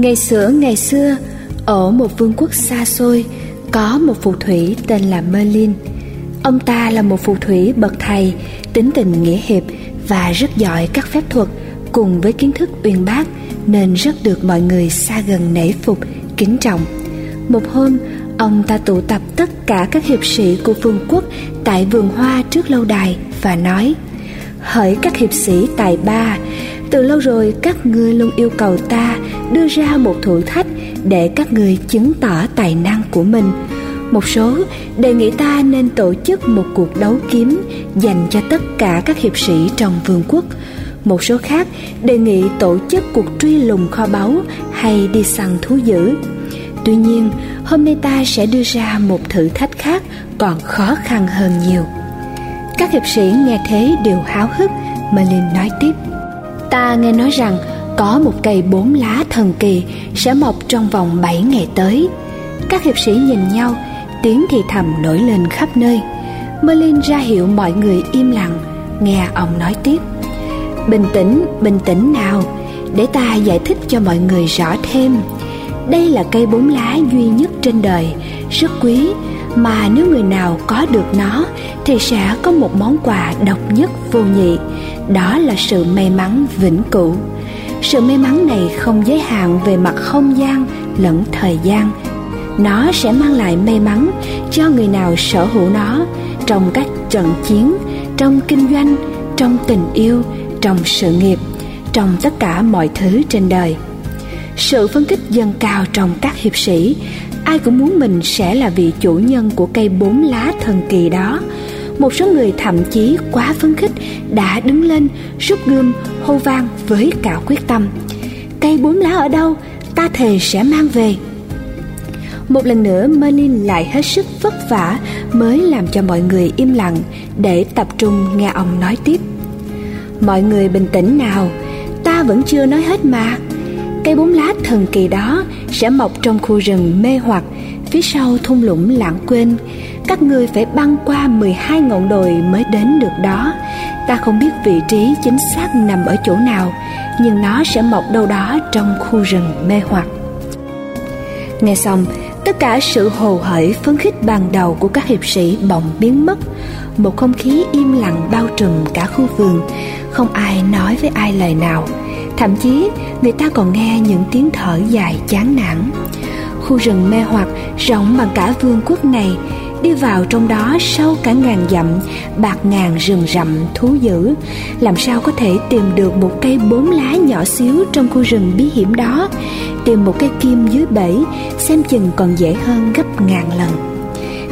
Ngày xưa ngày xưa, ở một vương quốc xa xôi, có một phù thủy tên là Merlin. Ông ta là một phù thủy bậc thầy, tính tình nghĩa hiệp và rất giỏi các phép thuật cùng với kiến thức uyên bác nên rất được mọi người xa gần nể phục, kính trọng. Một hôm, ông ta tụ tập tất cả các hiệp sĩ của vương quốc tại vườn hoa trước lâu đài và nói Hỡi các hiệp sĩ tài ba, từ lâu rồi, các ngươi luôn yêu cầu ta đưa ra một thử thách để các ngươi chứng tỏ tài năng của mình. Một số đề nghị ta nên tổ chức một cuộc đấu kiếm dành cho tất cả các hiệp sĩ trong vương quốc. Một số khác đề nghị tổ chức cuộc truy lùng kho báu hay đi săn thú dữ. Tuy nhiên, hôm nay ta sẽ đưa ra một thử thách khác còn khó khăn hơn nhiều. Các hiệp sĩ nghe thế đều háo hức mà liền nói tiếp ta nghe nói rằng có một cây bốn lá thần kỳ sẽ mọc trong vòng bảy ngày tới. Các hiệp sĩ nhìn nhau, tiếng thì thầm nổi lên khắp nơi. Merlin ra hiệu mọi người im lặng, nghe ông nói tiếp. Bình tĩnh bình tĩnh nào, để ta giải thích cho mọi người rõ thêm. Đây là cây bốn lá duy nhất trên đời, rất quý, mà nếu người nào có được nó thì sẽ có một món quà độc nhất vô nhị đó là sự may mắn vĩnh cửu. Sự may mắn này không giới hạn về mặt không gian lẫn thời gian. Nó sẽ mang lại may mắn cho người nào sở hữu nó trong các trận chiến, trong kinh doanh, trong tình yêu, trong sự nghiệp, trong tất cả mọi thứ trên đời. Sự phấn khích dâng cao trong các hiệp sĩ. Ai cũng muốn mình sẽ là vị chủ nhân của cây bốn lá thần kỳ đó một số người thậm chí quá phấn khích đã đứng lên rút gươm hô vang với cả quyết tâm cây bốn lá ở đâu ta thề sẽ mang về một lần nữa Merlin lại hết sức vất vả mới làm cho mọi người im lặng để tập trung nghe ông nói tiếp. Mọi người bình tĩnh nào, ta vẫn chưa nói hết mà. Cây bốn lá thần kỳ đó sẽ mọc trong khu rừng mê hoặc phía sau thung lũng lãng quên. Các ngươi phải băng qua 12 ngọn đồi mới đến được đó. Ta không biết vị trí chính xác nằm ở chỗ nào, nhưng nó sẽ mọc đâu đó trong khu rừng mê hoặc. Nghe xong, tất cả sự hồ hởi phấn khích ban đầu của các hiệp sĩ bỗng biến mất một không khí im lặng bao trùm cả khu vườn không ai nói với ai lời nào thậm chí người ta còn nghe những tiếng thở dài chán nản khu rừng mê hoặc rộng bằng cả vương quốc này đi vào trong đó sâu cả ngàn dặm, bạc ngàn rừng rậm, thú dữ. Làm sao có thể tìm được một cây bốn lá nhỏ xíu trong khu rừng bí hiểm đó? Tìm một cây kim dưới bẫy, xem chừng còn dễ hơn gấp ngàn lần.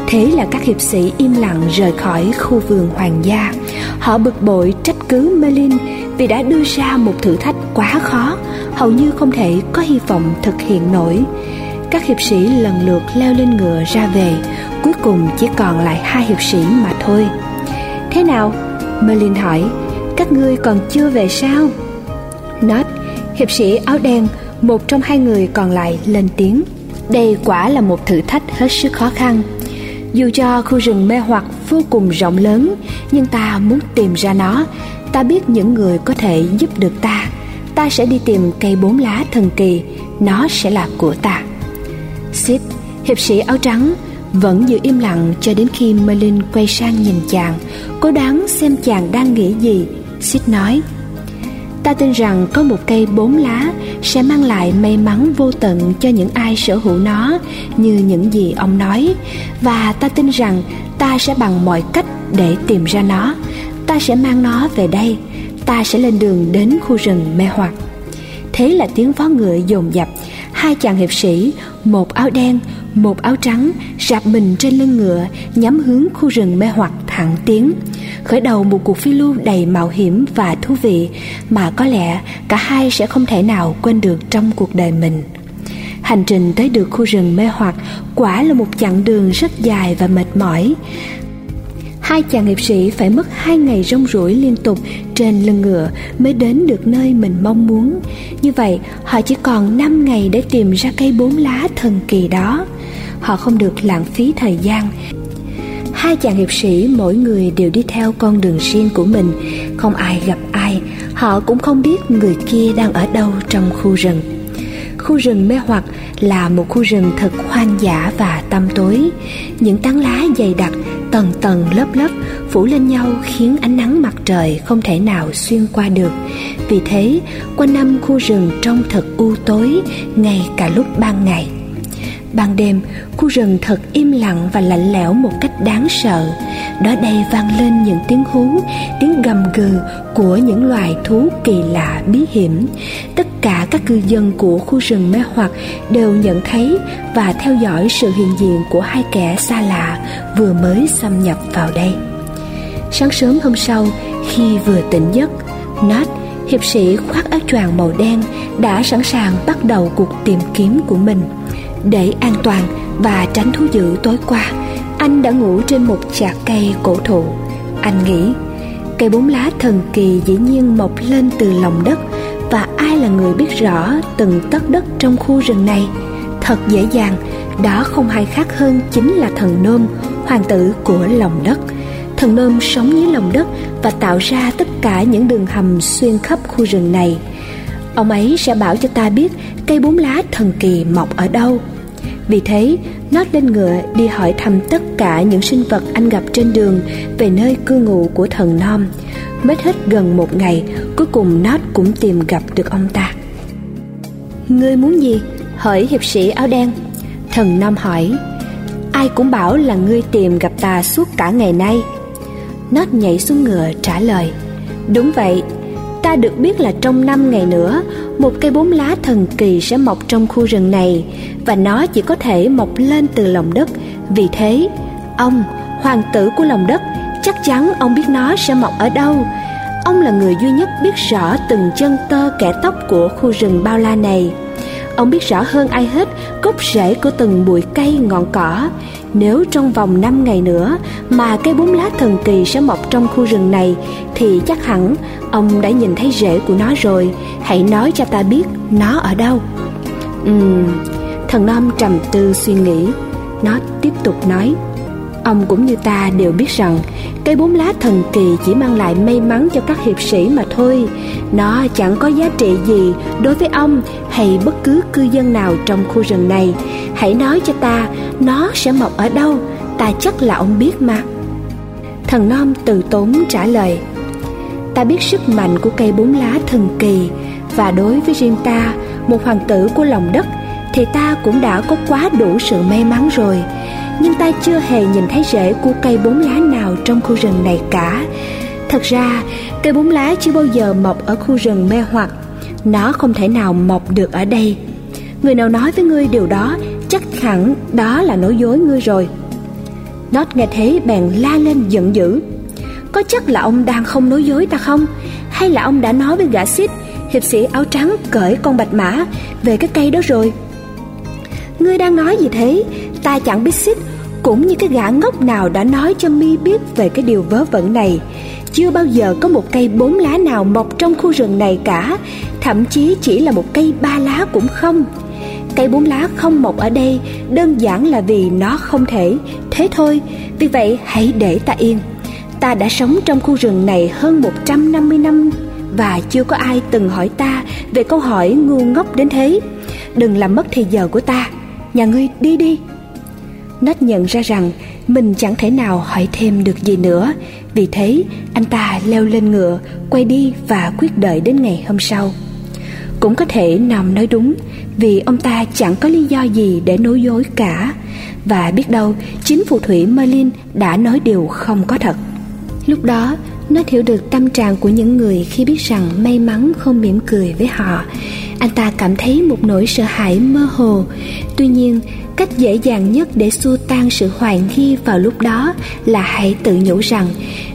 Thế là các hiệp sĩ im lặng rời khỏi khu vườn hoàng gia. Họ bực bội trách cứ merlin vì đã đưa ra một thử thách quá khó, hầu như không thể có hy vọng thực hiện nổi các hiệp sĩ lần lượt leo lên ngựa ra về, cuối cùng chỉ còn lại hai hiệp sĩ mà thôi. Thế nào? Merlin hỏi, các ngươi còn chưa về sao? Nết hiệp sĩ áo đen, một trong hai người còn lại lên tiếng. Đây quả là một thử thách hết sức khó khăn. Dù cho khu rừng mê hoặc vô cùng rộng lớn, nhưng ta muốn tìm ra nó. Ta biết những người có thể giúp được ta. Ta sẽ đi tìm cây bốn lá thần kỳ. Nó sẽ là của ta. Sid, hiệp sĩ áo trắng vẫn giữ im lặng cho đến khi Merlin quay sang nhìn chàng. Cố đoán xem chàng đang nghĩ gì Sid nói. Ta tin rằng có một cây bốn lá sẽ mang lại may mắn vô tận cho những ai sở hữu nó như những gì ông nói. Và ta tin rằng ta sẽ bằng mọi cách để tìm ra nó. Ta sẽ mang nó về đây. Ta sẽ lên đường đến khu rừng mê hoặc. Thế là tiếng vó ngựa dồn dập hai chàng hiệp sĩ, một áo đen, một áo trắng, rạp mình trên lưng ngựa, nhắm hướng khu rừng mê hoặc thẳng tiến. Khởi đầu một cuộc phiêu lưu đầy mạo hiểm và thú vị mà có lẽ cả hai sẽ không thể nào quên được trong cuộc đời mình. Hành trình tới được khu rừng mê hoặc quả là một chặng đường rất dài và mệt mỏi hai chàng hiệp sĩ phải mất hai ngày rong ruổi liên tục trên lưng ngựa mới đến được nơi mình mong muốn. Như vậy, họ chỉ còn năm ngày để tìm ra cây bốn lá thần kỳ đó. Họ không được lãng phí thời gian. Hai chàng hiệp sĩ, mỗi người đều đi theo con đường riêng của mình. Không ai gặp ai, họ cũng không biết người kia đang ở đâu trong khu rừng. Khu rừng mê hoặc là một khu rừng thật hoang dã và tăm tối. Những tán lá dày đặc tầng tầng lớp lớp phủ lên nhau khiến ánh nắng mặt trời không thể nào xuyên qua được. Vì thế, quanh năm khu rừng trông thật u tối ngay cả lúc ban ngày. Ban đêm, khu rừng thật im lặng và lạnh lẽo một cách đáng sợ. Đó đây vang lên những tiếng hú, tiếng gầm gừ của những loài thú kỳ lạ bí hiểm. Tất cả các cư dân của khu rừng mê hoặc đều nhận thấy và theo dõi sự hiện diện của hai kẻ xa lạ vừa mới xâm nhập vào đây. Sáng sớm hôm sau, khi vừa tỉnh giấc nát hiệp sĩ khoác áo choàng màu đen, đã sẵn sàng bắt đầu cuộc tìm kiếm của mình. Để an toàn và tránh thú dữ tối qua, anh đã ngủ trên một chạc cây cổ thụ. Anh nghĩ, cây bốn lá thần kỳ dĩ nhiên mọc lên từ lòng đất và ai là người biết rõ từng tấc đất trong khu rừng này? Thật dễ dàng, đó không ai khác hơn chính là thần nôm, hoàng tử của lòng đất. Thần nôm sống dưới lòng đất và tạo ra tất cả những đường hầm xuyên khắp khu rừng này. Ông ấy sẽ bảo cho ta biết cây bốn lá thần kỳ mọc ở đâu. Vì thế, nó lên ngựa đi hỏi thăm tất cả những sinh vật anh gặp trên đường về nơi cư ngụ của thần nom mất hết gần một ngày cuối cùng nó cũng tìm gặp được ông ta. Ngươi muốn gì? Hỏi hiệp sĩ áo đen. Thần nam hỏi ai cũng bảo là ngươi tìm gặp ta suốt cả ngày nay. Nốt nhảy xuống ngựa trả lời Đúng vậy Ta được biết là trong năm ngày nữa Một cây bốn lá thần kỳ sẽ mọc trong khu rừng này Và nó chỉ có thể mọc lên từ lòng đất. Vì thế Ông, hoàng tử của lòng đất Chắc chắn ông biết nó sẽ mọc ở đâu Ông là người duy nhất biết rõ từng chân tơ kẻ tóc của khu rừng bao la này Ông biết rõ hơn ai hết gốc rễ của từng bụi cây ngọn cỏ nếu trong vòng 5 ngày nữa mà cây bốn lá thần kỳ sẽ mọc trong khu rừng này thì chắc hẳn ông đã nhìn thấy rễ của nó rồi. Hãy nói cho ta biết nó ở đâu. Ừm, thần nom trầm tư suy nghĩ. Nó tiếp tục nói. Ông cũng như ta đều biết rằng cây bốn lá thần kỳ chỉ mang lại may mắn cho các hiệp sĩ mà thôi. Nó chẳng có giá trị gì đối với ông hay bất cứ cư dân nào trong khu rừng này. Hãy nói cho ta nó sẽ mọc ở đâu, ta chắc là ông biết mà. Thần non từ tốn trả lời Ta biết sức mạnh của cây bốn lá thần kỳ Và đối với riêng ta, một hoàng tử của lòng đất Thì ta cũng đã có quá đủ sự may mắn rồi nhưng ta chưa hề nhìn thấy rễ của cây bốn lá nào trong khu rừng này cả. Thật ra, cây bốn lá chưa bao giờ mọc ở khu rừng mê hoặc. Nó không thể nào mọc được ở đây. Người nào nói với ngươi điều đó, chắc hẳn đó là nói dối ngươi rồi. Nót nghe thế, bèn la lên giận dữ. Có chắc là ông đang không nói dối ta không? Hay là ông đã nói với gã xít Hiệp sĩ áo trắng cởi con bạch mã, Về cái cây đó rồi? Ngươi đang nói gì thế? Ta chẳng biết xít cũng như cái gã ngốc nào đã nói cho mi biết Về cái điều vớ vẩn này. Chưa bao giờ có một cây bốn lá nào mọc trong khu rừng này cả. Thậm chí chỉ là một cây ba lá cũng không. Cây bốn lá không mọc ở đây Đơn giản là vì nó không thể. Thế thôi, Vì vậy hãy để ta yên. Ta đã sống trong khu rừng này hơn 150 năm Và chưa có ai từng hỏi ta Về câu hỏi ngu ngốc đến thế. Đừng làm mất thời giờ của ta. Nhà ngươi, đi đi nó nhận ra rằng mình chẳng thể nào hỏi thêm được gì nữa. Vì thế, anh ta leo lên ngựa, Quay đi và quyết đợi đến ngày hôm sau. Cũng có thể nằm nói đúng, Vì ông ta chẳng có lý do gì để nói dối cả. Và biết đâu, chính phù thủy Merlin đã nói điều không có thật. Lúc đó nó hiểu được tâm trạng của những người khi biết rằng may mắn không mỉm cười với họ anh ta cảm thấy một nỗi sợ hãi mơ hồ. Tuy nhiên, cách dễ dàng nhất để xua tan sự hoài nghi vào lúc đó là hãy tự nhủ rằng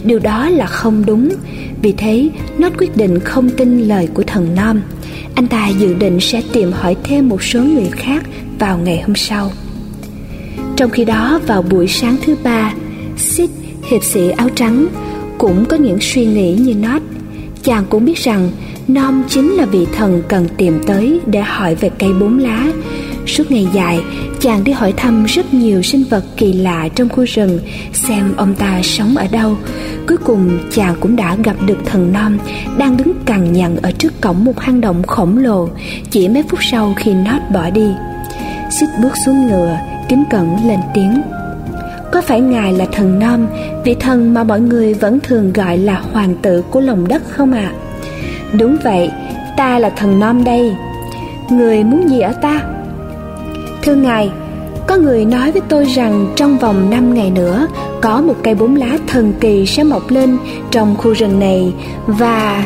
điều đó là không đúng. Vì thế nó quyết định không tin lời của thần nom anh ta dự định sẽ tìm hỏi thêm một số người khác vào ngày hôm sau. Trong khi đó, vào buổi sáng thứ ba, sid hiệp sĩ áo trắng cũng có những suy nghĩ như nót chàng cũng biết rằng Nom chính là vị thần cần tìm tới để hỏi về cây bốn lá Suốt ngày dài, chàng đi hỏi thăm rất nhiều sinh vật kỳ lạ trong khu rừng, xem ông ta sống ở đâu. Cuối cùng chàng cũng đã gặp được thần non đang đứng cằn nhằn ở trước cổng một hang động khổng lồ, chỉ mấy phút sau khi Nót bỏ đi. Xích bước xuống ngựa, kính cẩn lên tiếng. Có phải ngài là thần non, vị thần mà mọi người vẫn thường gọi là hoàng tử của lòng đất không ạ? À? Đúng vậy, ta là thần non đây. Người muốn gì ở ta? Thưa ngài, có người nói với tôi rằng trong vòng 5 ngày nữa có một cây bốn lá thần kỳ sẽ mọc lên trong khu rừng này và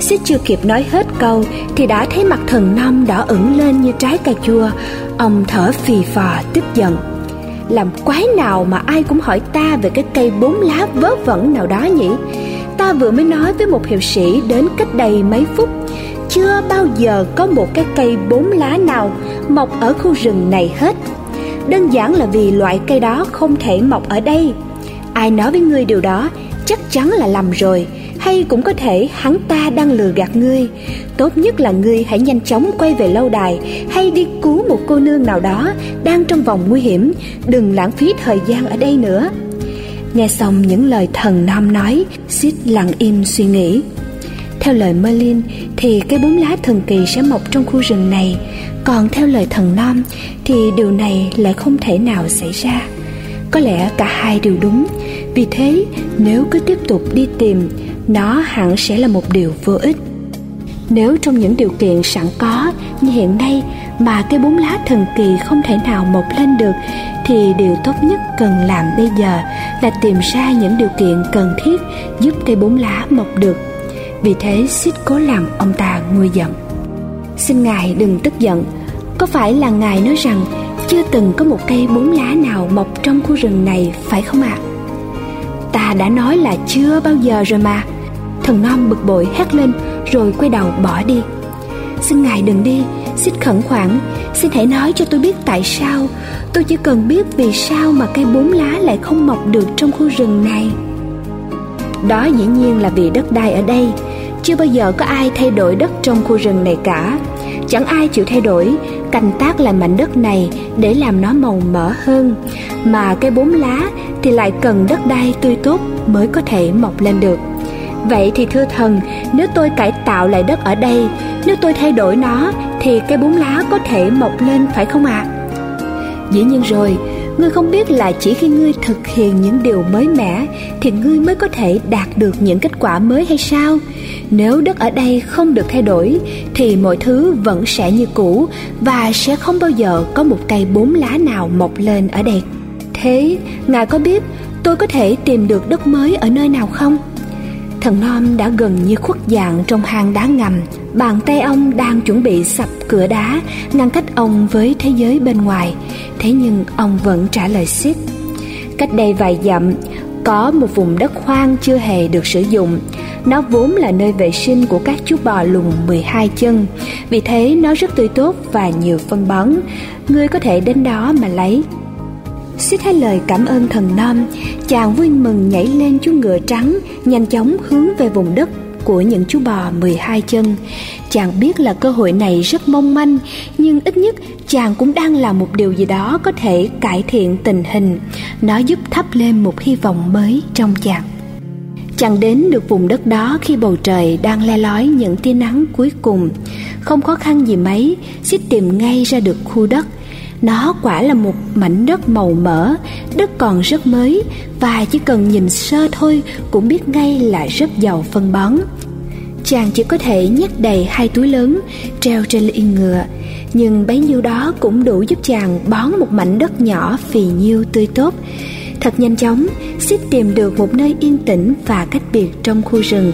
Xích chưa kịp nói hết câu thì đã thấy mặt thần nom đỏ ửng lên như trái cà chua. Ông thở phì phò tức giận. Làm quái nào mà ai cũng hỏi ta về cái cây bốn lá vớ vẩn nào đó nhỉ? Ta vừa mới nói với một hiệu sĩ đến cách đây mấy phút. Chưa bao giờ có một cái cây bốn lá nào mọc ở khu rừng này hết. Đơn giản là vì loại cây đó không thể mọc ở đây. Ai nói với ngươi điều đó, chắc chắn là lầm rồi hay cũng có thể hắn ta đang lừa gạt ngươi. Tốt nhất là ngươi hãy nhanh chóng quay về lâu đài, hay đi cứu một cô nương nào đó đang trong vòng nguy hiểm. Đừng lãng phí thời gian ở đây nữa. Nghe xong những lời thần nam nói, sid lặng im suy nghĩ. Theo lời Merlin, thì cái bốn lá thần kỳ sẽ mọc trong khu rừng này. Còn theo lời thần nam, thì điều này lại không thể nào xảy ra. Có lẽ cả hai đều đúng. Vì thế, nếu cứ tiếp tục đi tìm, Nó hẳn sẽ là một điều vô ích. Nếu trong những điều kiện sẵn có như hiện nay Mà cây bốn lá thần kỳ không thể nào mọc lên được, Thì điều tốt nhất cần làm bây giờ Là tìm ra những điều kiện cần thiết Giúp cây bốn lá mọc được. Vì thế xích cố làm ông ta nguôi giận. Xin ngài đừng tức giận. Có phải là ngài nói rằng Chưa từng có một cây bốn lá nào mọc trong khu rừng này phải không ạ? à? Ta đã nói là chưa bao giờ rồi mà. Thần non bực bội hét lên, Rồi quay đầu bỏ đi. Xin ngài đừng đi Xích khẩn khoản, Xin hãy nói cho tôi biết tại sao. Tôi chỉ cần biết vì sao mà cây bốn lá lại không mọc được trong khu rừng này. Đó dĩ nhiên là vì đất đai ở đây. Chưa bao giờ có ai thay đổi đất trong khu rừng này cả. Chẳng ai chịu thay đổi Canh tác lại mảnh đất này để làm nó màu mỡ hơn Mà cây bốn lá thì lại cần đất đai tươi tốt mới có thể mọc lên được Vậy thì thưa thần, nếu tôi cải tạo lại đất ở đây, nếu tôi thay đổi nó, thì cây bốn lá có thể mọc lên phải không ạ? À? Dĩ nhiên rồi, ngươi không biết là chỉ khi ngươi thực hiện những điều mới mẻ thì ngươi mới có thể đạt được những kết quả mới hay sao nếu đất ở đây không được thay đổi, thì mọi thứ vẫn sẽ như cũ và sẽ không bao giờ có một cây bốn lá nào mọc lên ở đây. Thế, ngài có biết tôi có thể tìm được đất mới ở nơi nào không? Thần non đã gần như khuất dạng trong hang đá ngầm. Bàn tay ông đang chuẩn bị sập cửa đá, ngăn cách ông với thế giới bên ngoài. Thế nhưng ông vẫn trả lời xiết cách đây vài dặm có một vùng đất hoang chưa hề được sử dụng. Nó vốn là nơi vệ sinh của các chú bò lùn 12 chân. Vì thế nó rất tươi tốt và nhiều phân bón. Ngươi có thể đến đó mà lấy. Xích hai lời cảm ơn thần Nam, Chàng vui mừng nhảy lên chú ngựa trắng Nhanh chóng hướng về vùng đất của những chú bò 12 chân. Chàng biết là cơ hội này rất mong manh, Nhưng ít nhất chàng cũng đang làm một điều gì đó Có thể cải thiện tình hình. Nó giúp thắp lên một hy vọng mới trong chàng. Chàng đến được vùng đất đó khi bầu trời đang le lói những tia nắng cuối cùng. Không khó khăn gì mấy, Xích tìm ngay ra được khu đất nó quả là một mảnh đất màu mỡ, đất còn rất mới và chỉ cần nhìn sơ thôi cũng biết ngay là rất giàu phân bón. Chàng chỉ có thể nhét đầy hai túi lớn treo trên lưng ngựa, nhưng bấy nhiêu đó cũng đủ giúp chàng bón một mảnh đất nhỏ phì nhiêu tươi tốt. Thật nhanh chóng, xích tìm được một nơi yên tĩnh và cách biệt trong khu rừng.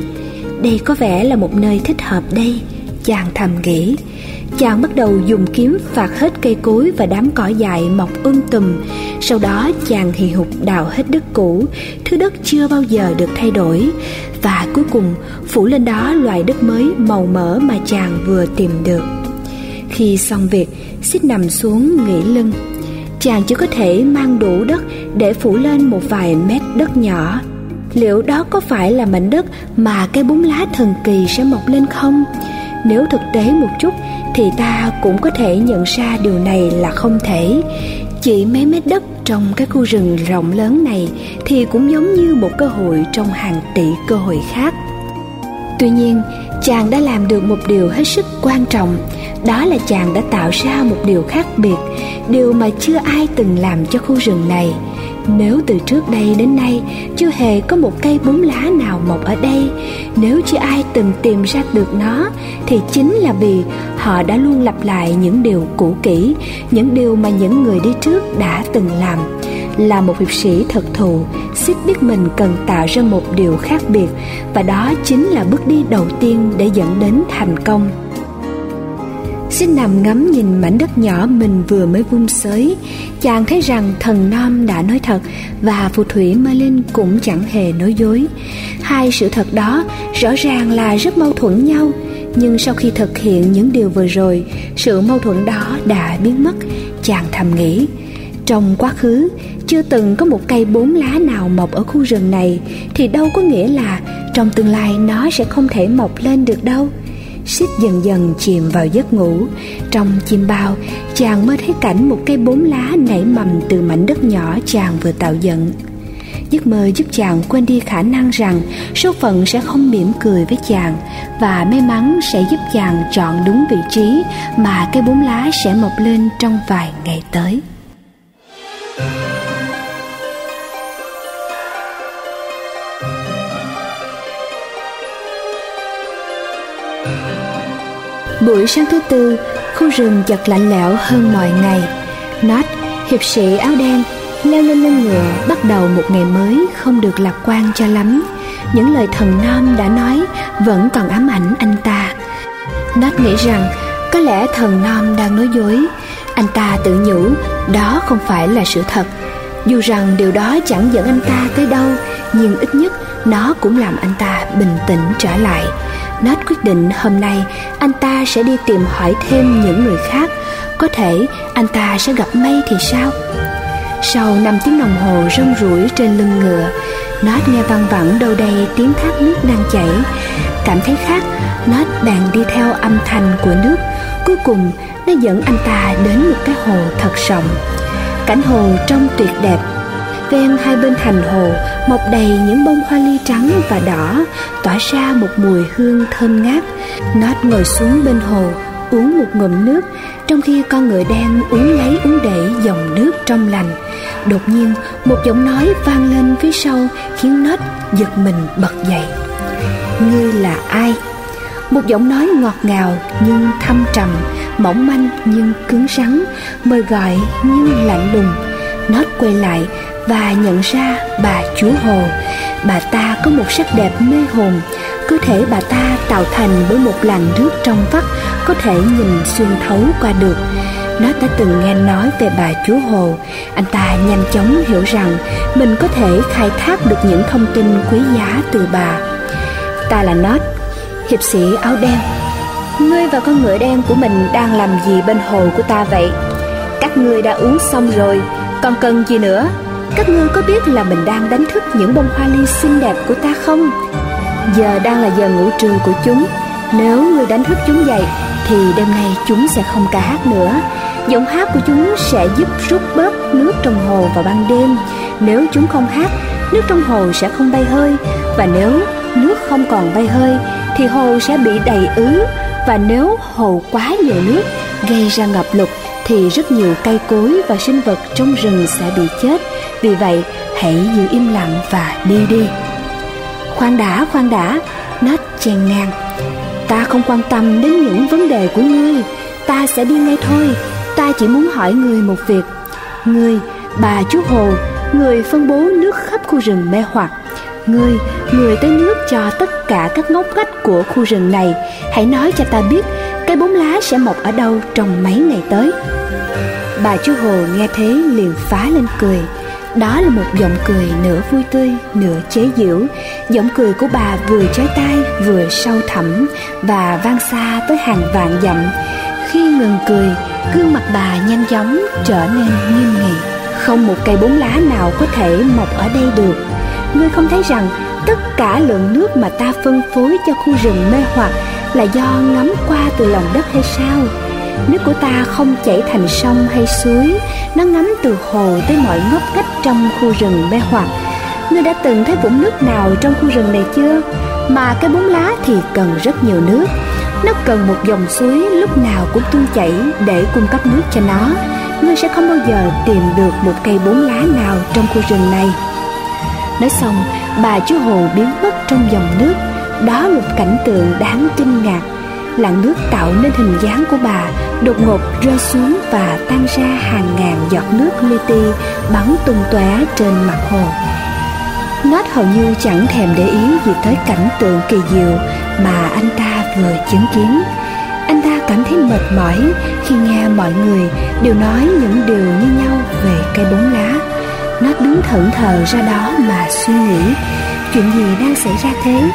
Đây có vẻ là một nơi thích hợp đây, chàng thầm nghĩ. Chàng bắt đầu dùng kiếm phạt hết cây cối và đám cỏ dại mọc um tùm. Sau đó, chàng hì hục đào hết đất cũ. Thứ đất chưa bao giờ được thay đổi. Và cuối cùng, phủ lên đó loại đất mới màu mỡ mà chàng vừa tìm được. Khi xong việc, xích nằm xuống nghỉ lưng. Chàng chỉ có thể mang đủ đất để phủ lên một vài mét đất nhỏ. Liệu đó có phải là mảnh đất mà cây bún lá thần kỳ sẽ mọc lên không? Nếu thực tế một chút, thì ta cũng có thể nhận ra điều này là không thể. Chỉ mấy mét đất trong cái khu rừng rộng lớn này thì cũng giống như một cơ hội trong hàng tỷ cơ hội khác. Tuy nhiên, chàng đã làm được một điều hết sức quan trọng. Đó là chàng đã tạo ra một điều khác biệt, điều mà chưa ai từng làm cho khu rừng này nếu từ trước đây đến nay chưa hề có một cây bốn lá nào mọc ở đây, nếu chưa ai từng tìm ra được nó, thì chính là vì họ đã luôn lặp lại những điều cũ kỹ, những điều mà những người đi trước đã từng làm. Là một hiệp sĩ thật thù xích biết mình cần tạo ra một điều khác biệt, và đó chính là bước đi đầu tiên để dẫn đến thành công. Xin nằm ngắm nhìn mảnh đất nhỏ mình vừa mới vung xới Chàng thấy rằng thần nam đã nói thật Và phù thủy Merlin cũng chẳng hề nói dối. Hai sự thật đó rõ ràng là rất mâu thuẫn nhau, Nhưng sau khi thực hiện những điều vừa rồi, Sự mâu thuẫn đó đã biến mất, Chàng thầm nghĩ. Trong quá khứ, chưa từng có một cây bốn lá nào mọc ở khu rừng này, Thì đâu có nghĩa là trong tương lai nó sẽ không thể mọc lên được đâu. Xích dần dần chìm vào giấc ngủ Trong chim bao, Chàng mơ thấy cảnh một cây bốn lá nảy mầm từ mảnh đất nhỏ chàng vừa tạo dựng Giấc mơ giúp chàng quên đi khả năng rằng số phận sẽ không mỉm cười với chàng và may mắn sẽ giúp chàng chọn đúng vị trí mà cây bốn lá sẽ mọc lên trong vài ngày tới. Buổi sáng thứ tư, khu rừng chật lạnh lẽo hơn mọi ngày. Nat, hiệp sĩ áo đen, leo lên lưng ngựa bắt đầu một ngày mới không được lạc quan cho lắm. Những lời thần nam đã nói vẫn còn ám ảnh anh ta. Nat nghĩ rằng có lẽ thần nam đang nói dối. Anh ta tự nhủ đó không phải là sự thật. Dù rằng điều đó chẳng dẫn anh ta tới đâu, nhưng ít nhất nó cũng làm anh ta bình tĩnh trở lại. Nat quyết định hôm nay anh ta sẽ đi tìm hỏi thêm những người khác. Có thể anh ta sẽ gặp May thì sao? Sau 5 tiếng đồng hồ rong ruổi trên lưng ngựa Nat nghe văng vẳng đâu đây tiếng thác nước đang chảy. Cảm thấy khác Nat bèn đi theo âm thanh của nước. Cuối cùng, nó dẫn anh ta đến một cái hồ thật rộng. Cảnh hồ trông tuyệt đẹp. Ven hai bên thành hồ mọc đầy những bông hoa ly trắng và đỏ, tỏa ra một mùi hương thơm ngát. Nót ngồi xuống bên hồ, uống một ngụm nước, trong khi con ngựa đen uống lấy uống để dòng nước trong lành. Đột nhiên, một giọng nói vang lên phía sau khiến nót giật mình bật dậy. Ngươi là ai? Một giọng nói ngọt ngào nhưng thâm trầm, mỏng manh nhưng cứng rắn, mời gọi nhưng lạnh lùng. Nót quay lại và nhận ra bà chúa hồ, bà ta có một sắc đẹp mê hồn. Cơ thể bà ta tạo thành bởi một làn nước trong vắt, có thể nhìn xuyên thấu qua được. Nó đã từng nghe nói về bà chúa hồ. Anh ta nhanh chóng hiểu rằng mình có thể khai thác được những thông tin quý giá từ bà. Ta là nót hiệp sĩ áo đen. Ngươi và con ngựa đen của mình đang làm gì bên hồ của ta vậy? Các ngươi đã uống xong rồi, còn cần gì nữa? Các ngươi có biết là mình đang đánh thức những bông hoa ly xinh đẹp của ta không? Giờ đang là giờ ngủ trưa của chúng. Nếu ngươi đánh thức chúng dậy, thì đêm nay chúng sẽ không ca hát nữa. Giọng hát của chúng sẽ giúp rút bớt nước trong hồ vào ban đêm. Nếu chúng không hát, nước trong hồ sẽ không bay hơi. Và nếu nước không còn bay hơi, thì hồ sẽ bị đầy ứ. Và nếu hồ quá nhiều nước, gây ra ngập lụt, thì rất nhiều cây cối và sinh vật trong rừng sẽ bị chết vì vậy, hãy giữ im lặng và đi đi. Khoan đã khoan đã, nết chen ngang. Ta không quan tâm đến những vấn đề của ngươi. Ta sẽ đi ngay thôi. Ta chỉ muốn hỏi ngươi một việc. Ngươi, bà chú hồ, người phân bố nước khắp khu rừng mê hoặc. Ngươi, người tới nước cho tất cả các ngóc ngách của khu rừng này. Hãy nói cho ta biết cây bốn lá sẽ mọc ở đâu trong mấy ngày tới? Bà chú hồ nghe thế liền phá lên cười đó là một giọng cười nửa vui tươi, nửa chế giễu. Giọng cười của bà vừa chói tai, vừa sâu thẳm và vang xa tới hàng vạn dặm khi ngừng cười, gương mặt bà nhanh chóng trở nên nghiêm nghị. Không một cây bốn lá nào có thể mọc ở đây được. Ngươi không thấy rằng tất cả lượng nước mà ta phân phối cho khu rừng mê hoặc là do ngắm qua từ lòng đất hay sao? Nước của ta không chảy thành sông hay suối, nó ngắm từ hồ tới mọi ngóc cách trong khu rừng mê hoặc. Ngươi đã từng thấy vũng nước nào trong khu rừng này chưa? Mà cái bóng lá thì cần rất nhiều nước. Nó cần một dòng suối lúc nào cũng tuôn chảy để cung cấp nước cho nó. Ngươi sẽ không bao giờ tìm được một cây bốn lá nào trong khu rừng này. Nói xong, bà chú hồ biến mất trong dòng nước. Đó là một cảnh tượng đáng kinh ngạc làn nước tạo nên hình dáng của bà, đột ngột rơi xuống và tan ra hàng ngàn giọt nước li ti bắn tung tóe trên mặt hồ Nết hầu như chẳng thèm để ý gì tới cảnh tượng kỳ diệu mà anh ta vừa chứng kiến. Anh ta cảm thấy mệt mỏi khi nghe mọi người đều nói những điều như nhau về cây bóng lá. Nó đứng thẫn thờ ra đó mà suy nghĩ, chuyện gì đang xảy ra thế.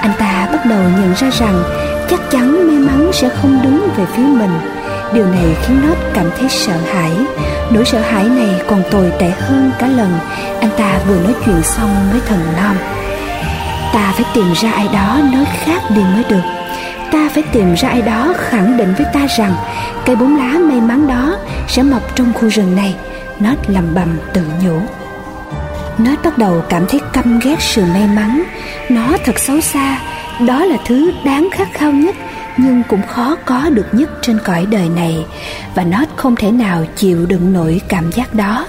Anh ta bắt đầu nhận ra rằng chắc chắn may mắn sẽ không đứng về phía mình. Điều này khiến Nốt cảm thấy sợ hãi. Nỗi sợ hãi này còn tồi tệ hơn cả lần Anh ta vừa nói chuyện xong với thần non Ta phải tìm ra ai đó nói khác đi mới được. Ta phải tìm ra ai đó khẳng định với ta rằng Cây bóng lá may mắn đó sẽ mọc trong khu rừng này. Nó lầm bầm tự nhủ. Nó bắt đầu cảm thấy căm ghét sự may mắn. Nó thật xấu xa. Đó là thứ đáng khát khao nhất, nhưng cũng khó có được nhất trên cõi đời này. Và nó không thể nào chịu đựng nổi cảm giác đó.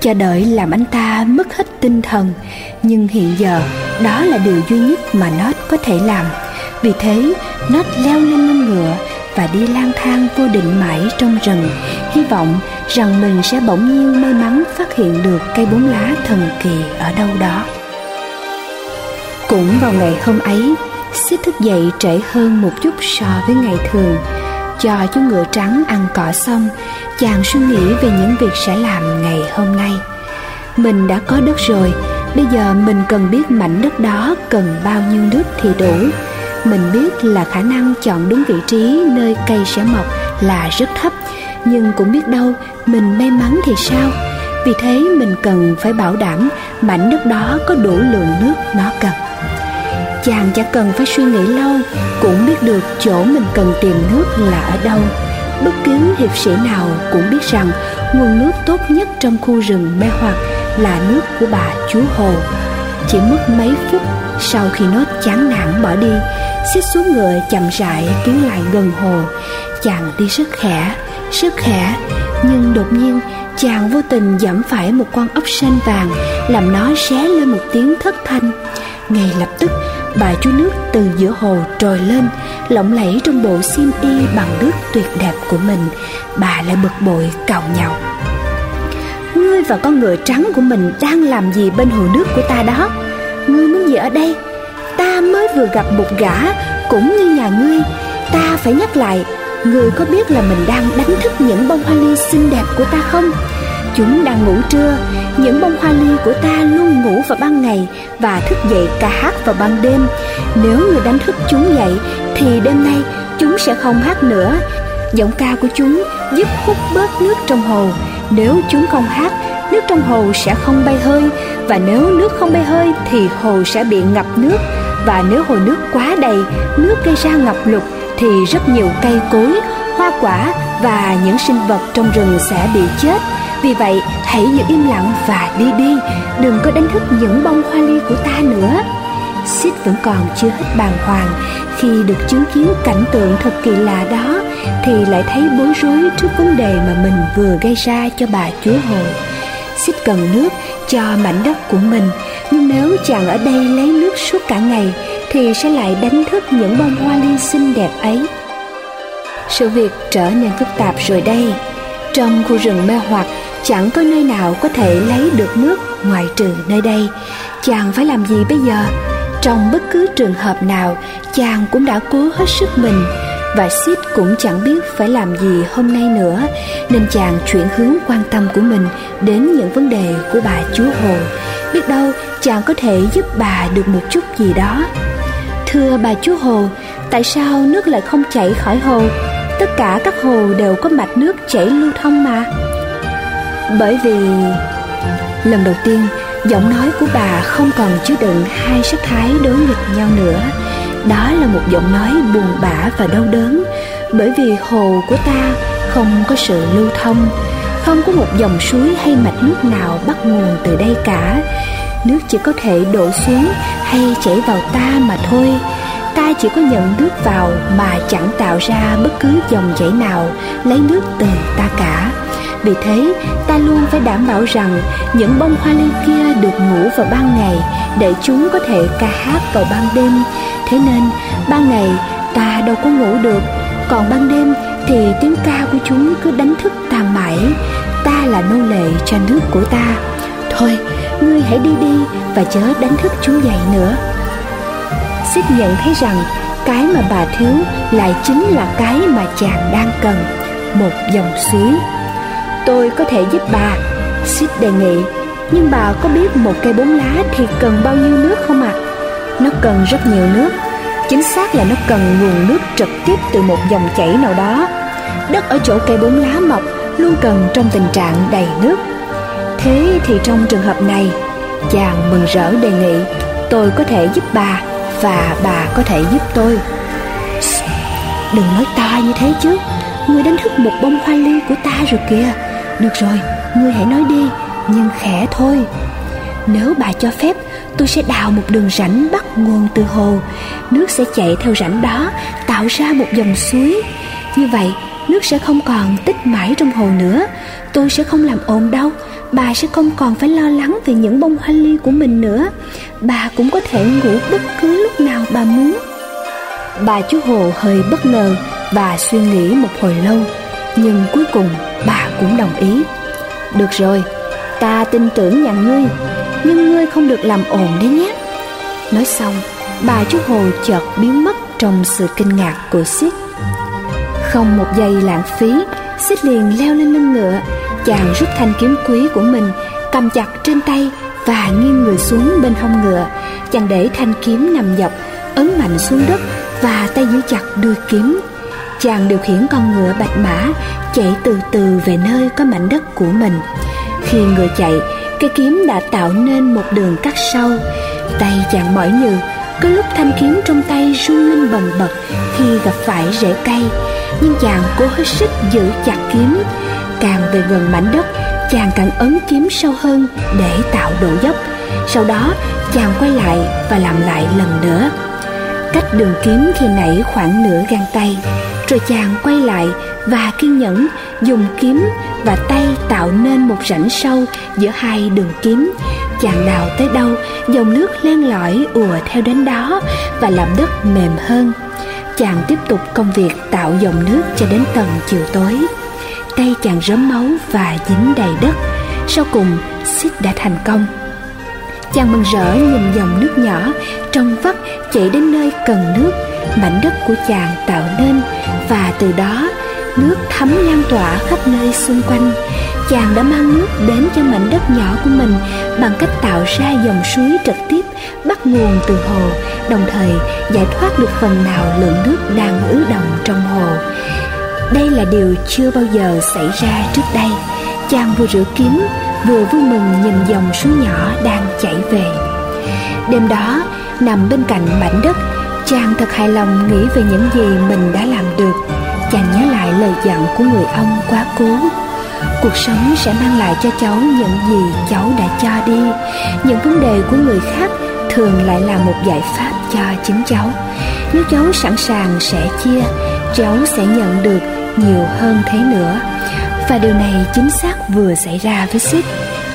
Chờ đợi làm anh ta mất hết tinh thần. Nhưng hiện giờ, đó là điều duy nhất mà nó có thể làm. Vì thế, nó leo lên lưng ngựa và đi lang thang vô định mãi trong rừng. Hy vọng rằng mình sẽ bỗng nhiên may mắn phát hiện được cây bốn lá thần kỳ ở đâu đó. Cũng vào ngày hôm ấy, Xích thức dậy trễ hơn một chút so với ngày thường. Cho chú ngựa trắng ăn cỏ xong, Chàng suy nghĩ về những việc sẽ làm ngày hôm nay. Mình đã có đất rồi, Bây giờ mình cần biết mảnh đất đó cần bao nhiêu nước thì đủ. Mình biết là khả năng chọn đúng vị trí nơi cây sẽ mọc là rất thấp nhưng cũng biết đâu, mình may mắn thì sao? Vì thế mình cần phải bảo đảm mảnh đất đó có đủ lượng nước nó cần. Chàng chẳng cần phải suy nghĩ lâu, cũng biết được chỗ mình cần tìm nước là ở đâu. Bất cứ hiệp sĩ nào cũng biết rằng nguồn nước tốt nhất trong khu rừng mê hoặc là nước của bà chúa hồ. Chỉ mất mấy phút sau khi nó chán nản bỏ đi, xích xuống ngựa chậm rãi tiến lại gần hồ. Chàng đi rất khẽ sức khẽ nhưng đột nhiên, chàng vô tình giẫm phải một con ốc sên vàng, làm nó xé lên một tiếng thất thanh. Ngay lập tức bà chú nước từ giữa hồ trồi lên, lộng lẫy trong bộ xiêm y bằng nước tuyệt đẹp của mình. Bà lại bực bội, cào nhào. Ngươi và con ngựa trắng của mình đang làm gì bên hồ nước của ta đó? Ngươi muốn gì ở đây? Ta mới vừa gặp một gã, cũng như nhà ngươi. Ta phải nhắc lại Người có biết là mình đang đánh thức những bông hoa ly xinh đẹp của ta không? Chúng đang ngủ trưa, những bông hoa ly của ta luôn ngủ vào ban ngày và thức dậy ca hát vào ban đêm. Nếu người đánh thức chúng dậy, thì đêm nay chúng sẽ không hát nữa. Giọng ca của chúng giúp hút bớt nước trong hồ. Nếu chúng không hát, nước trong hồ sẽ không bay hơi. Và nếu nước không bay hơi, thì hồ sẽ bị ngập nước. Và nếu hồ nước quá đầy, nước gây ra ngập lụt thì rất nhiều cây cối, hoa quả và những sinh vật trong rừng sẽ bị chết. Vì vậy, hãy giữ im lặng và đi đi. Đừng có đánh thức những bông hoa ly của ta nữa. Sid vẫn còn chưa hết bàng hoàng. Khi được chứng kiến cảnh tượng thật kỳ lạ đó, Thì lại thấy bối rối trước vấn đề mà mình vừa gây ra cho bà chúa hồ Sid cần nước cho mảnh đất của mình, Nhưng nếu chàng ở đây lấy nước suốt cả ngày thì sẽ lại đánh thức những bông hoa ly xinh đẹp ấy. Sự việc trở nên phức tạp rồi đây. Trong khu rừng mê hoặc, chẳng có nơi nào có thể lấy được nước ngoài trừ nơi đây. Chàng phải làm gì bây giờ? Trong bất cứ trường hợp nào, chàng cũng đã cố hết sức mình. Và Sid cũng chẳng biết phải làm gì hôm nay nữa, nên chàng chuyển hướng quan tâm của mình đến những vấn đề của bà chúa hồ. Biết đâu chàng có thể giúp bà được một chút gì đó thưa bà chú hồ, tại sao nước lại không chảy khỏi hồ? Tất cả các hồ đều có mạch nước chảy lưu thông mà. Bởi vì lần đầu tiên, giọng nói của bà không còn chứa đựng hai sắc thái đối nghịch nhau nữa. Đó là một giọng nói buồn bã và đau đớn. Bởi vì hồ của ta không có sự lưu thông, Không có một dòng suối hay mạch nước nào bắt nguồn từ đây cả. Nước chỉ có thể đổ xuống hay chảy vào ta mà thôi. Ta chỉ có nhận nước vào mà chẳng tạo ra bất cứ dòng chảy nào, lấy nước từ ta cả. Vì thế, ta luôn phải đảm bảo rằng những bông hoa ly kia được ngủ vào ban ngày để chúng có thể ca hát vào ban đêm. Thế nên, ban ngày ta đâu có ngủ được, còn ban đêm thì tiếng ca của chúng cứ đánh thức ta mãi. Ta là nô lệ cho nước của ta. Thôi ngươi hãy đi đi và chớ đánh thức chúng dậy nữa. Xích nhận thấy rằng cái mà bà thiếu lại chính là cái mà chàng đang cần, một dòng suối. Tôi có thể giúp bà, Xích đề nghị, nhưng bà có biết một cây bốn lá thì cần bao nhiêu nước không ạ? À? nó cần rất nhiều nước, chính xác là nó cần nguồn nước trực tiếp từ một dòng chảy nào đó. Đất ở chỗ cây bốn lá mọc luôn cần trong tình trạng đầy nước thế thì trong trường hợp này, chàng mừng rỡ đề nghị, tôi có thể giúp bà và bà có thể giúp tôi. Đừng nói to như thế chứ ngươi đánh thức một bông hoa ly của ta rồi kìa. Được rồi ngươi hãy nói đi, nhưng khẽ thôi. Nếu bà cho phép, tôi sẽ đào một đường rãnh bắt nguồn từ hồ. Nước sẽ chạy theo rãnh đó, tạo ra một dòng suối. Như vậy, nước sẽ không còn tích mãi trong hồ nữa. Tôi sẽ không làm ồn đâu bà sẽ không còn phải lo lắng về những bông hoa ly của mình nữa. Bà cũng có thể ngủ bất cứ lúc nào bà muốn. Bà chú hồ hơi bất ngờ và suy nghĩ một hồi lâu, nhưng cuối cùng bà cũng đồng ý. Được rồi, ta tin tưởng nhà ngươi, nhưng ngươi không được làm ồn đấy nhé. Nói xong, bà chú hồ chợt biến mất trong sự kinh ngạc của xích. không một giây lãng phí xích liền leo lên lưng ngựa chàng rút thanh kiếm quý của mình, cầm chặt trên tay và nghiêng người xuống bên hông ngựa. Chàng để thanh kiếm nằm dọc, ấn mạnh xuống đất và tay giữ chặt đuôi kiếm. Chàng điều khiển con ngựa bạch mã, chạy từ từ về nơi có mảnh đất của mình. Khi ngựa chạy, cây kiếm đã tạo nên một đường cắt sâu tay chàng mỏi nhừ, có lúc thanh kiếm trong tay rung lên bần bật khi gặp phải rễ cây. Nhưng chàng cố hết sức giữ chặt kiếm càng về gần mảnh đất, chàng càng ấn kiếm sâu hơn để tạo độ dốc. Sau đó, chàng quay lại và làm lại lần nữa. Cách đường kiếm khi nãy khoảng nửa gang tay, rồi chàng quay lại và kiên nhẫn dùng kiếm và tay tạo nên một rãnh sâu giữa hai đường kiếm. Chàng đào tới đâu, dòng nước len lỏi ùa theo đến đó và làm đất mềm hơn. Chàng tiếp tục công việc tạo dòng nước cho đến tận chiều tối tay chàng rớm máu và dính đầy đất. Sau cùng xích đã thành công. Chàng mừng rỡ nhìn dòng nước nhỏ trong vắt chạy đến nơi cần nước. Mảnh đất của chàng tạo nên và từ đó, nước thấm lan tỏa khắp nơi xung quanh. Chàng đã mang nước đến cho mảnh đất nhỏ của mình bằng cách tạo ra dòng suối trực tiếp bắt nguồn từ hồ, đồng thời giải thoát được phần nào lượng nước đang ứ động trong hồ đây là điều chưa bao giờ xảy ra trước đây. Chàng vừa rửa kiếm vừa vui mừng nhìn dòng suối nhỏ đang chảy về. Đêm đó, nằm bên cạnh mảnh đất, chàng thật hài lòng nghĩ về những gì mình đã làm được. Chàng nhớ lại lời dặn của người ông quá cố. Cuộc sống sẽ mang lại cho cháu những gì cháu đã cho đi. Những vấn đề của người khác thường lại là một giải pháp cho chính cháu. Nếu cháu sẵn sàng sẽ chia, cháu sẽ nhận được nhiều hơn thế nữa và điều này chính xác vừa xảy ra với Sid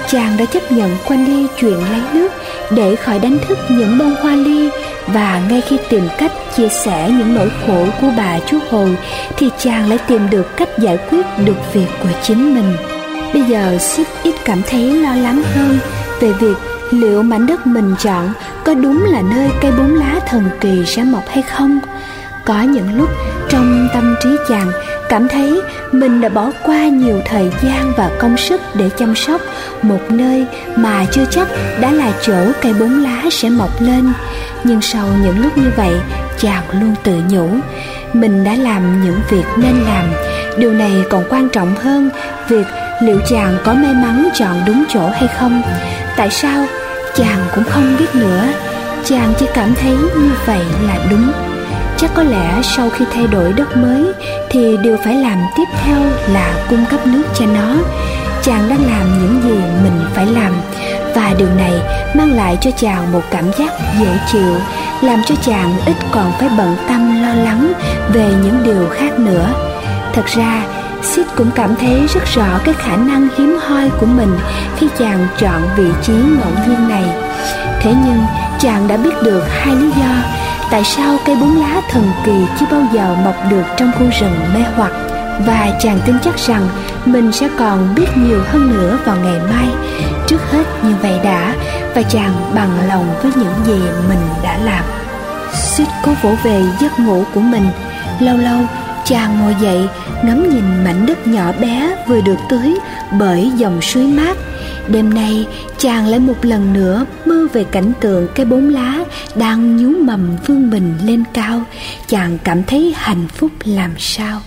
chàng đã chấp nhận quanh đi chuyện lấy nước để khỏi đánh thức những bông hoa ly và ngay khi tìm cách chia sẻ những nỗi khổ của bà chú hồi, thì chàng lại tìm được cách giải quyết được việc của chính mình. Bây giờ Sid ít cảm thấy lo lắng hơn về việc liệu mảnh đất mình chọn có đúng là nơi cây bốn lá thần kỳ sẽ mọc hay không. Có những lúc, trong tâm trí chàng cảm thấy mình đã bỏ qua nhiều thời gian và công sức để chăm sóc một nơi mà chưa chắc đã là chỗ cây bốn lá sẽ mọc lên. Nhưng sau những lúc như vậy, chàng luôn tự nhủ, mình đã làm những việc nên làm. Điều này còn quan trọng hơn việc liệu chàng có may mắn chọn đúng chỗ hay không. Tại sao chàng cũng không biết nữa? Chàng chỉ cảm thấy như vậy là đúng chắc có lẽ sau khi thay đổi đất mới thì điều phải làm tiếp theo là cung cấp nước cho nó. Chàng đang làm những gì mình phải làm, và điều này mang lại cho chàng một cảm giác dễ chịu, làm cho chàng ít còn phải bận tâm, lo lắng về những điều khác nữa. Thật ra, Sid cũng cảm thấy rất rõ cái khả năng hiếm hoi của mình khi chàng chọn vị trí ngẫu nhiên này. Thế nhưng, chàng đã biết được hai lý do tại sao cây bốn lá thần kỳ chưa bao giờ mọc được trong khu rừng mê hoặc? Và chàng tin chắc rằng mình sẽ còn biết nhiều hơn nữa vào ngày mai. Trước hết, như vậy đã, và chàng bằng lòng với những gì mình đã làm. Suýt cố vỗ về giấc ngủ của mình. Lâu lâu, chàng ngồi dậy, ngắm nhìn mảnh đất nhỏ bé vừa được tưới bởi dòng suối mát. Đêm nay, chàng lại một lần nữa mơ về cảnh tượng cây bốn lá đang nhú mầm vương mình lên cao Chàng cảm thấy hạnh phúc làm sao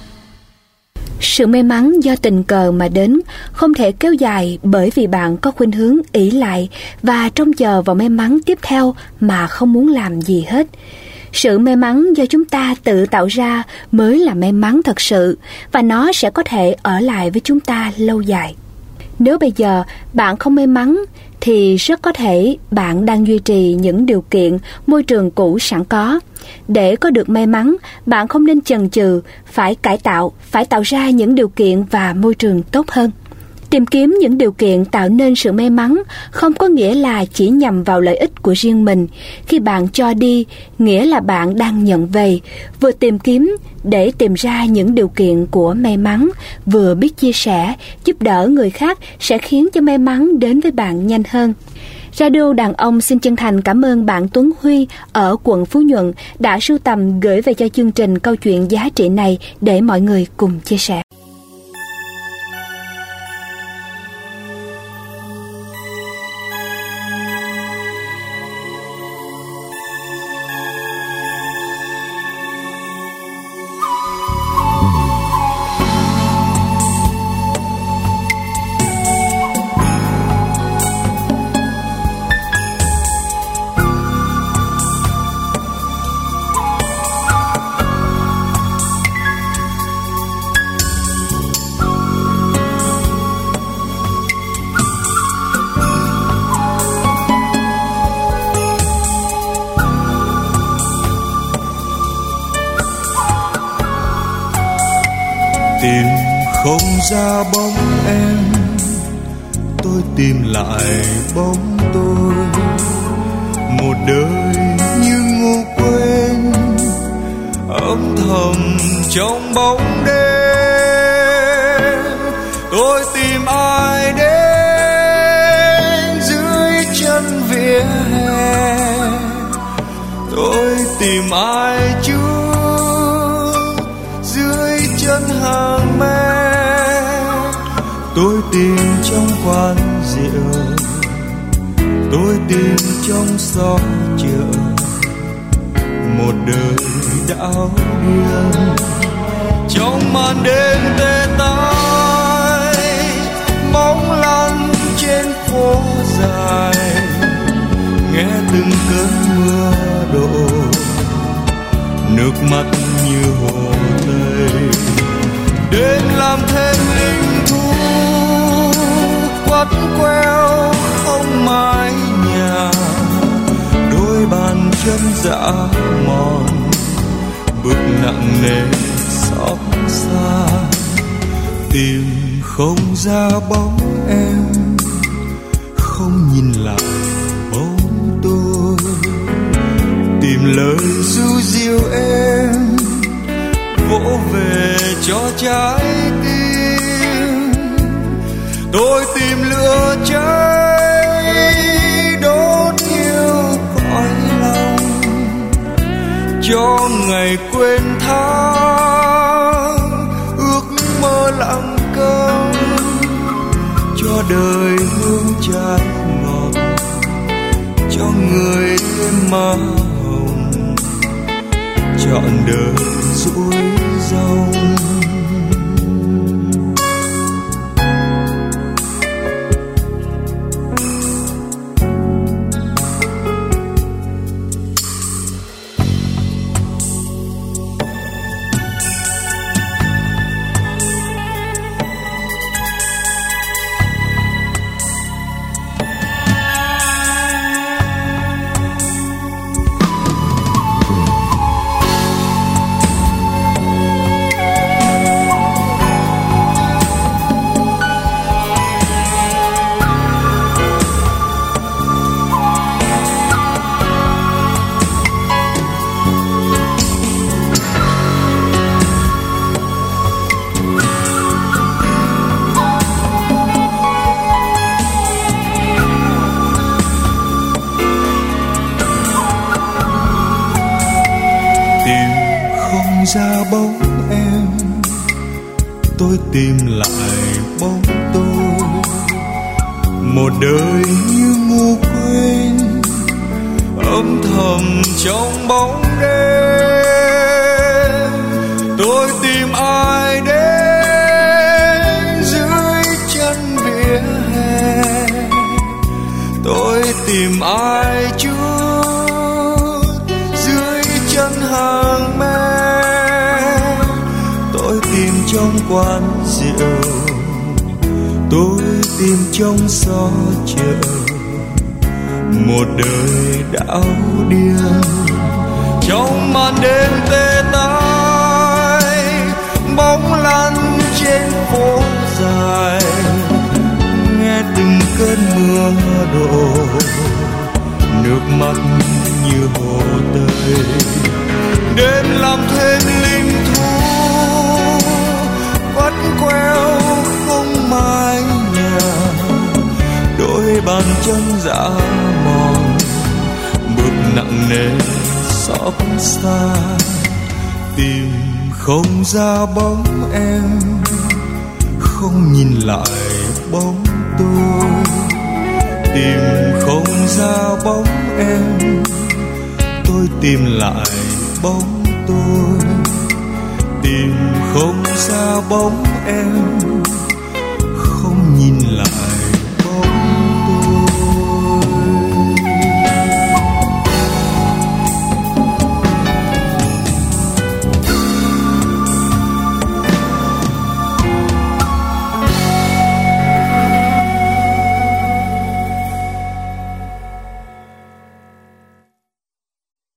sự may mắn do tình cờ mà đến, không thể kéo dài bởi vì bạn có khuynh hướng ỷ lại và trông chờ vào may mắn tiếp theo mà không muốn làm gì hết. Sự may mắn do chúng ta tự tạo ra mới là may mắn thật sự và nó sẽ có thể ở lại với chúng ta lâu dài. Nếu bây giờ bạn không may mắn thì rất có thể bạn đang duy trì những điều kiện môi trường cũ sẵn có. Để có được may mắn, bạn không nên chần chừ, phải cải tạo, phải tạo ra những điều kiện và môi trường tốt hơn. Tìm kiếm những điều kiện tạo nên sự may mắn không có nghĩa là chỉ nhằm vào lợi ích của riêng mình. Khi bạn cho đi, nghĩa là bạn đang nhận về. Vừa tìm kiếm để tìm ra những điều kiện của may mắn, vừa biết chia sẻ, giúp đỡ người khác sẽ khiến cho may mắn đến với bạn nhanh hơn. Radio Đàn Ông xin chân thành cảm ơn bạn Tuấn Huy ở quận Phú Nhuận đã sưu tầm gửi về cho chương trình câu chuyện giá trị này để mọi người cùng chia sẻ. Âm thầm trong bóng đêm. Tôi tìm ai đến dưới chân vỉa hè? Tôi tìm ai chưa dưới chân hàng me? Tôi tìm trong quán rượu. Tôi tìm trong xó chợ. Một đời đảo điên trong màn đêm tê tái bóng lăn trên phố dài nghe từng cơn mưa đổ, nước mắt như hồ tây đến làm thêm linh thú quắt queo, không mái nhà, đôi bàn chân dã mòn bước nặng nề xót xa. Tìm không ra bóng em, không nhìn lại bóng tôi. Tìm lời du diêu em, vỗ về cho trái tim. Tôi tìm tháng, ước mơ lặng câm cho đời hương trái ngọt cho người thêm mơ hồng, chọn đời dối rong. Tìm lại bóng tôi. Một đời như ngu quên âm thầm trong bóng tim tìm trong gió chợ một đời đảo điên trong màn đêm tê tái, bóng lăn trên phố dài. Nghe từng cơn mưa đổ, nước mắt như hồ tây đêm làm thêm linh thú quắt queo không mai nơi bàn chân dạ mòn, bước nặng nề xót xa. Tìm không ra bóng em, không nhìn lại bóng tôi. Tìm không ra bóng em, tôi tìm lại bóng tôi. Tìm không ra bóng em, không nhìn lại